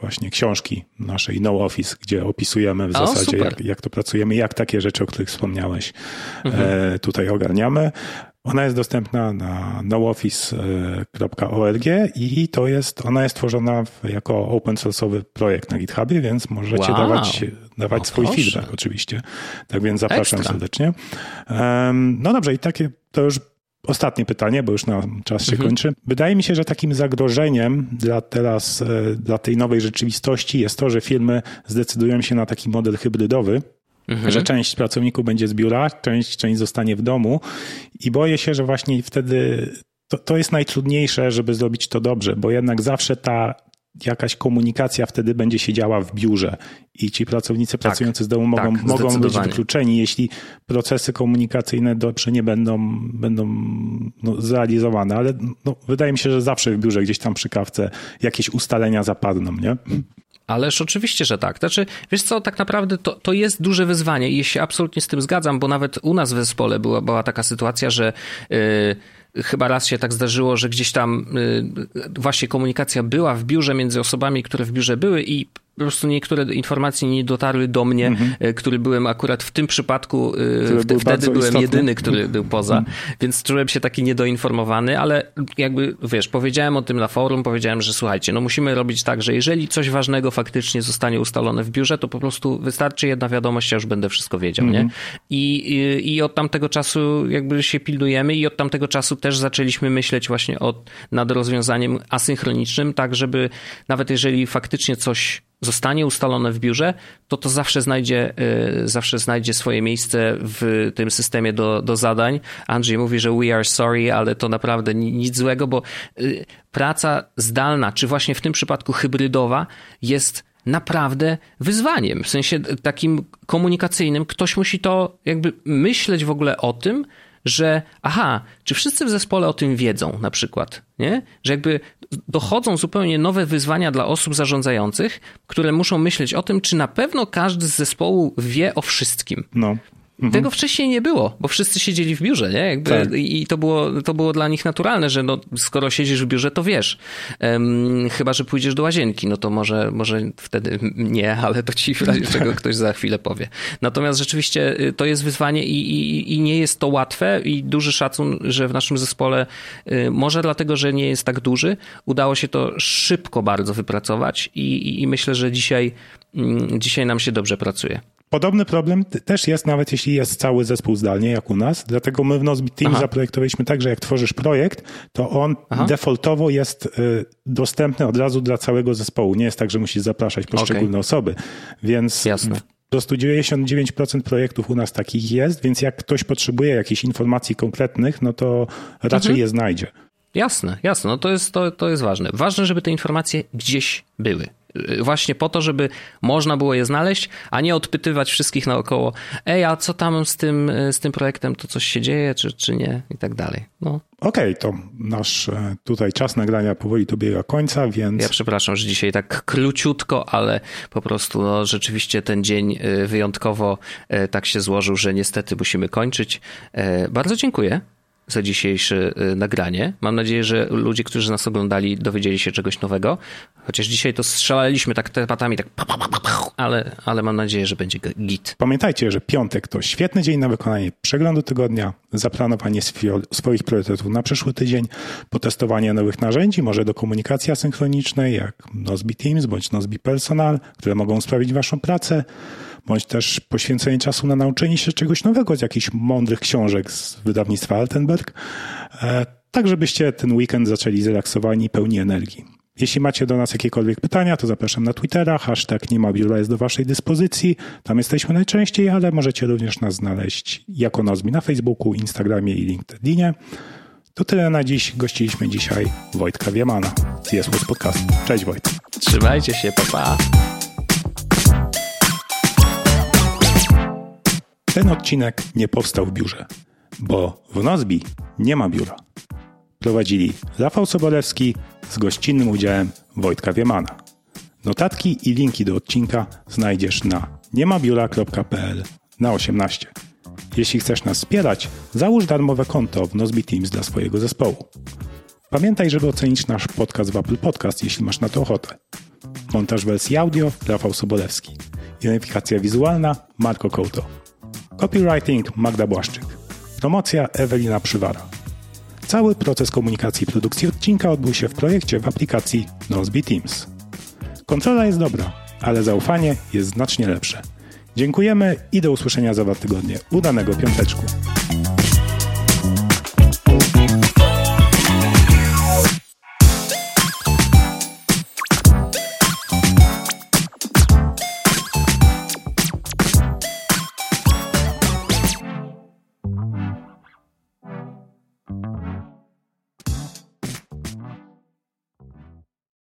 A: właśnie książki naszej No Office, gdzie opisujemy w o, zasadzie, jak, jak, to pracujemy, jak takie rzeczy, o których wspomniałeś, mhm. E, tutaj ogarniamy. Ona jest dostępna na nooffice.org i to jest, ona jest tworzona jako open source'owy projekt na GitHubie, więc możecie wow. dawać, dawać swój proszę. feedback oczywiście. Tak więc zapraszam Ekstra. serdecznie. No dobrze, i takie to już Ostatnie pytanie, bo już na czas się mhm. kończy. Wydaje mi się, że takim zagrożeniem dla teraz, e, dla tej nowej rzeczywistości jest to, że firmy zdecydują się na taki model hybrydowy, mhm. że część pracowników będzie z biura, część, część zostanie w domu i boję się, że właśnie wtedy to, to jest najtrudniejsze, żeby zrobić to dobrze, bo jednak zawsze ta jakaś komunikacja wtedy będzie się działa w biurze i ci pracownicy tak, pracujący z domu mogą, tak, mogą być wykluczeni, jeśli procesy komunikacyjne dobrze nie będą, będą no, zrealizowane, ale no, wydaje mi się, że zawsze w biurze gdzieś tam przy kawce jakieś ustalenia zapadną, nie?
C: Ależ oczywiście, że tak. Znaczy, wiesz co, tak naprawdę to, to jest duże wyzwanie i ja się absolutnie z tym zgadzam, bo nawet u nas w zespole była, była taka sytuacja, że yy, chyba raz się tak zdarzyło, że gdzieś tam y, właśnie komunikacja była w biurze między osobami, które w biurze były i po prostu niektóre informacje nie dotarły do mnie, mhm. E, który byłem akurat w tym przypadku, e, wtedy, wtedy byłem istotny. jedyny, który był poza, mhm. więc czułem się taki niedoinformowany, ale jakby, wiesz, powiedziałem o tym na forum, powiedziałem, że słuchajcie, no musimy robić tak, że jeżeli coś ważnego faktycznie zostanie ustalone w biurze, to po prostu wystarczy jedna wiadomość, ja już będę wszystko wiedział, mhm. nie? I, i, I od tamtego czasu jakby się pilnujemy i od tamtego czasu też zaczęliśmy myśleć właśnie o, nad rozwiązaniem asynchronicznym, tak żeby nawet jeżeli faktycznie coś zostanie ustalone w biurze, to to zawsze znajdzie, y, zawsze znajdzie swoje miejsce w tym systemie do, do zadań. Andrzej mówi, że we are sorry, ale to naprawdę nic złego, bo y, praca zdalna, czy właśnie w tym przypadku hybrydowa jest naprawdę wyzwaniem, w sensie takim komunikacyjnym. Ktoś musi to jakby myśleć w ogóle o tym, że aha, czy wszyscy w zespole o tym wiedzą na przykład, nie? Że jakby dochodzą zupełnie nowe wyzwania dla osób zarządzających, które muszą myśleć o tym, czy na pewno każdy z zespołu wie o wszystkim. No. Mhm. Tego wcześniej nie było, bo wszyscy siedzieli w biurze, nie? Jakby, tak. I to było, to było dla nich naturalne, że no, skoro siedzisz w biurze, to wiesz. Um, chyba, że pójdziesz do łazienki, no to może, może wtedy nie, ale to ci w razie czego ktoś za chwilę powie. Natomiast rzeczywiście y, to jest wyzwanie i, i, i nie jest to łatwe i duży szacun, że w naszym zespole, y, może dlatego, że nie jest tak duży, udało się to szybko bardzo wypracować i, i myślę, że dzisiaj, mm, dzisiaj nam się dobrze pracuje.
A: Podobny problem też jest, nawet jeśli jest cały zespół zdalnie, jak u nas. Dlatego my w Nozbe Team Aha. zaprojektowaliśmy tak, że jak tworzysz projekt, to on Aha. defaultowo jest y, dostępny od razu dla całego zespołu. Nie jest tak, że musisz zapraszać poszczególne okay. osoby. Więc Jasne. Po prostu 99% projektów u nas takich jest, więc jak ktoś potrzebuje jakichś informacji konkretnych, no to raczej mhm. je znajdzie.
C: Jasne, jasne. No to jest, to, to jest ważne. Ważne, żeby te informacje gdzieś były właśnie po to, żeby można było je znaleźć, a nie odpytywać wszystkich naokoło, ej, a co tam z tym, z tym projektem, to coś się dzieje, czy, czy nie i tak dalej. No.
A: Okej, okay, to nasz e, tutaj czas nagrania powoli dobiega końca, więc...
C: Ja przepraszam, że dzisiaj tak króciutko, ale po prostu no, rzeczywiście ten dzień e, wyjątkowo e, tak się złożył, że niestety musimy kończyć. Bardzo dziękuję za dzisiejsze y, nagranie. Mam nadzieję, że ludzie, którzy nas oglądali, dowiedzieli się czegoś nowego. Chociaż dzisiaj to strzelaliśmy tak telepatami, tak ale, ale mam nadzieję, że będzie git.
A: Pamiętajcie, że piątek to świetny dzień na wykonanie przeglądu tygodnia, zaplanowanie swoich priorytetów na przyszły tydzień, potestowanie nowych narzędzi, może do komunikacji asynchronicznej, jak Nozbe Teams bądź Nozbe Personal, które mogą sprawić waszą pracę, bądź też poświęcenie czasu na nauczenie się czegoś nowego z jakichś mądrych książek z wydawnictwa Altenberg, e, tak żebyście ten weekend zaczęli zrelaksowani i pełni energii. Jeśli macie do nas jakiekolwiek pytania, to zapraszam na Twittera, hashtag nie ma biura jest do waszej dyspozycji. Tam jesteśmy najczęściej, ale możecie również nas znaleźć jako Nozmi na Facebooku, Instagramie i LinkedInie. To tyle na dziś. Gościliśmy dzisiaj Wojtka Wiemana z Jesłos Podcast. Cześć Wojt.
C: Trzymajcie się, papa. Pa.
A: Ten odcinek nie powstał w biurze, bo w Nozbi nie ma biura. Prowadzili Rafał Sobolewski z gościnnym udziałem Wojtka Wiemana. Notatki i linki do odcinka znajdziesz na niemabiura.pl na 18. Jeśli chcesz nas wspierać, załóż darmowe konto w Nozbi Teams dla swojego zespołu. Pamiętaj, żeby ocenić nasz podcast w Apple Podcast, jeśli masz na to ochotę. Montaż wersji audio Rafał Sobolewski. Identyfikacja wizualna Marco Couto. Copywriting Magda Błaszczyk. Promocja Ewelina Przywara. Cały proces komunikacji produkcji odcinka odbył się w projekcie w aplikacji Nozbe Teams. Kontrola jest dobra, ale zaufanie jest znacznie lepsze. Dziękujemy i do usłyszenia za dwa tygodnie. Udanego piąteczku.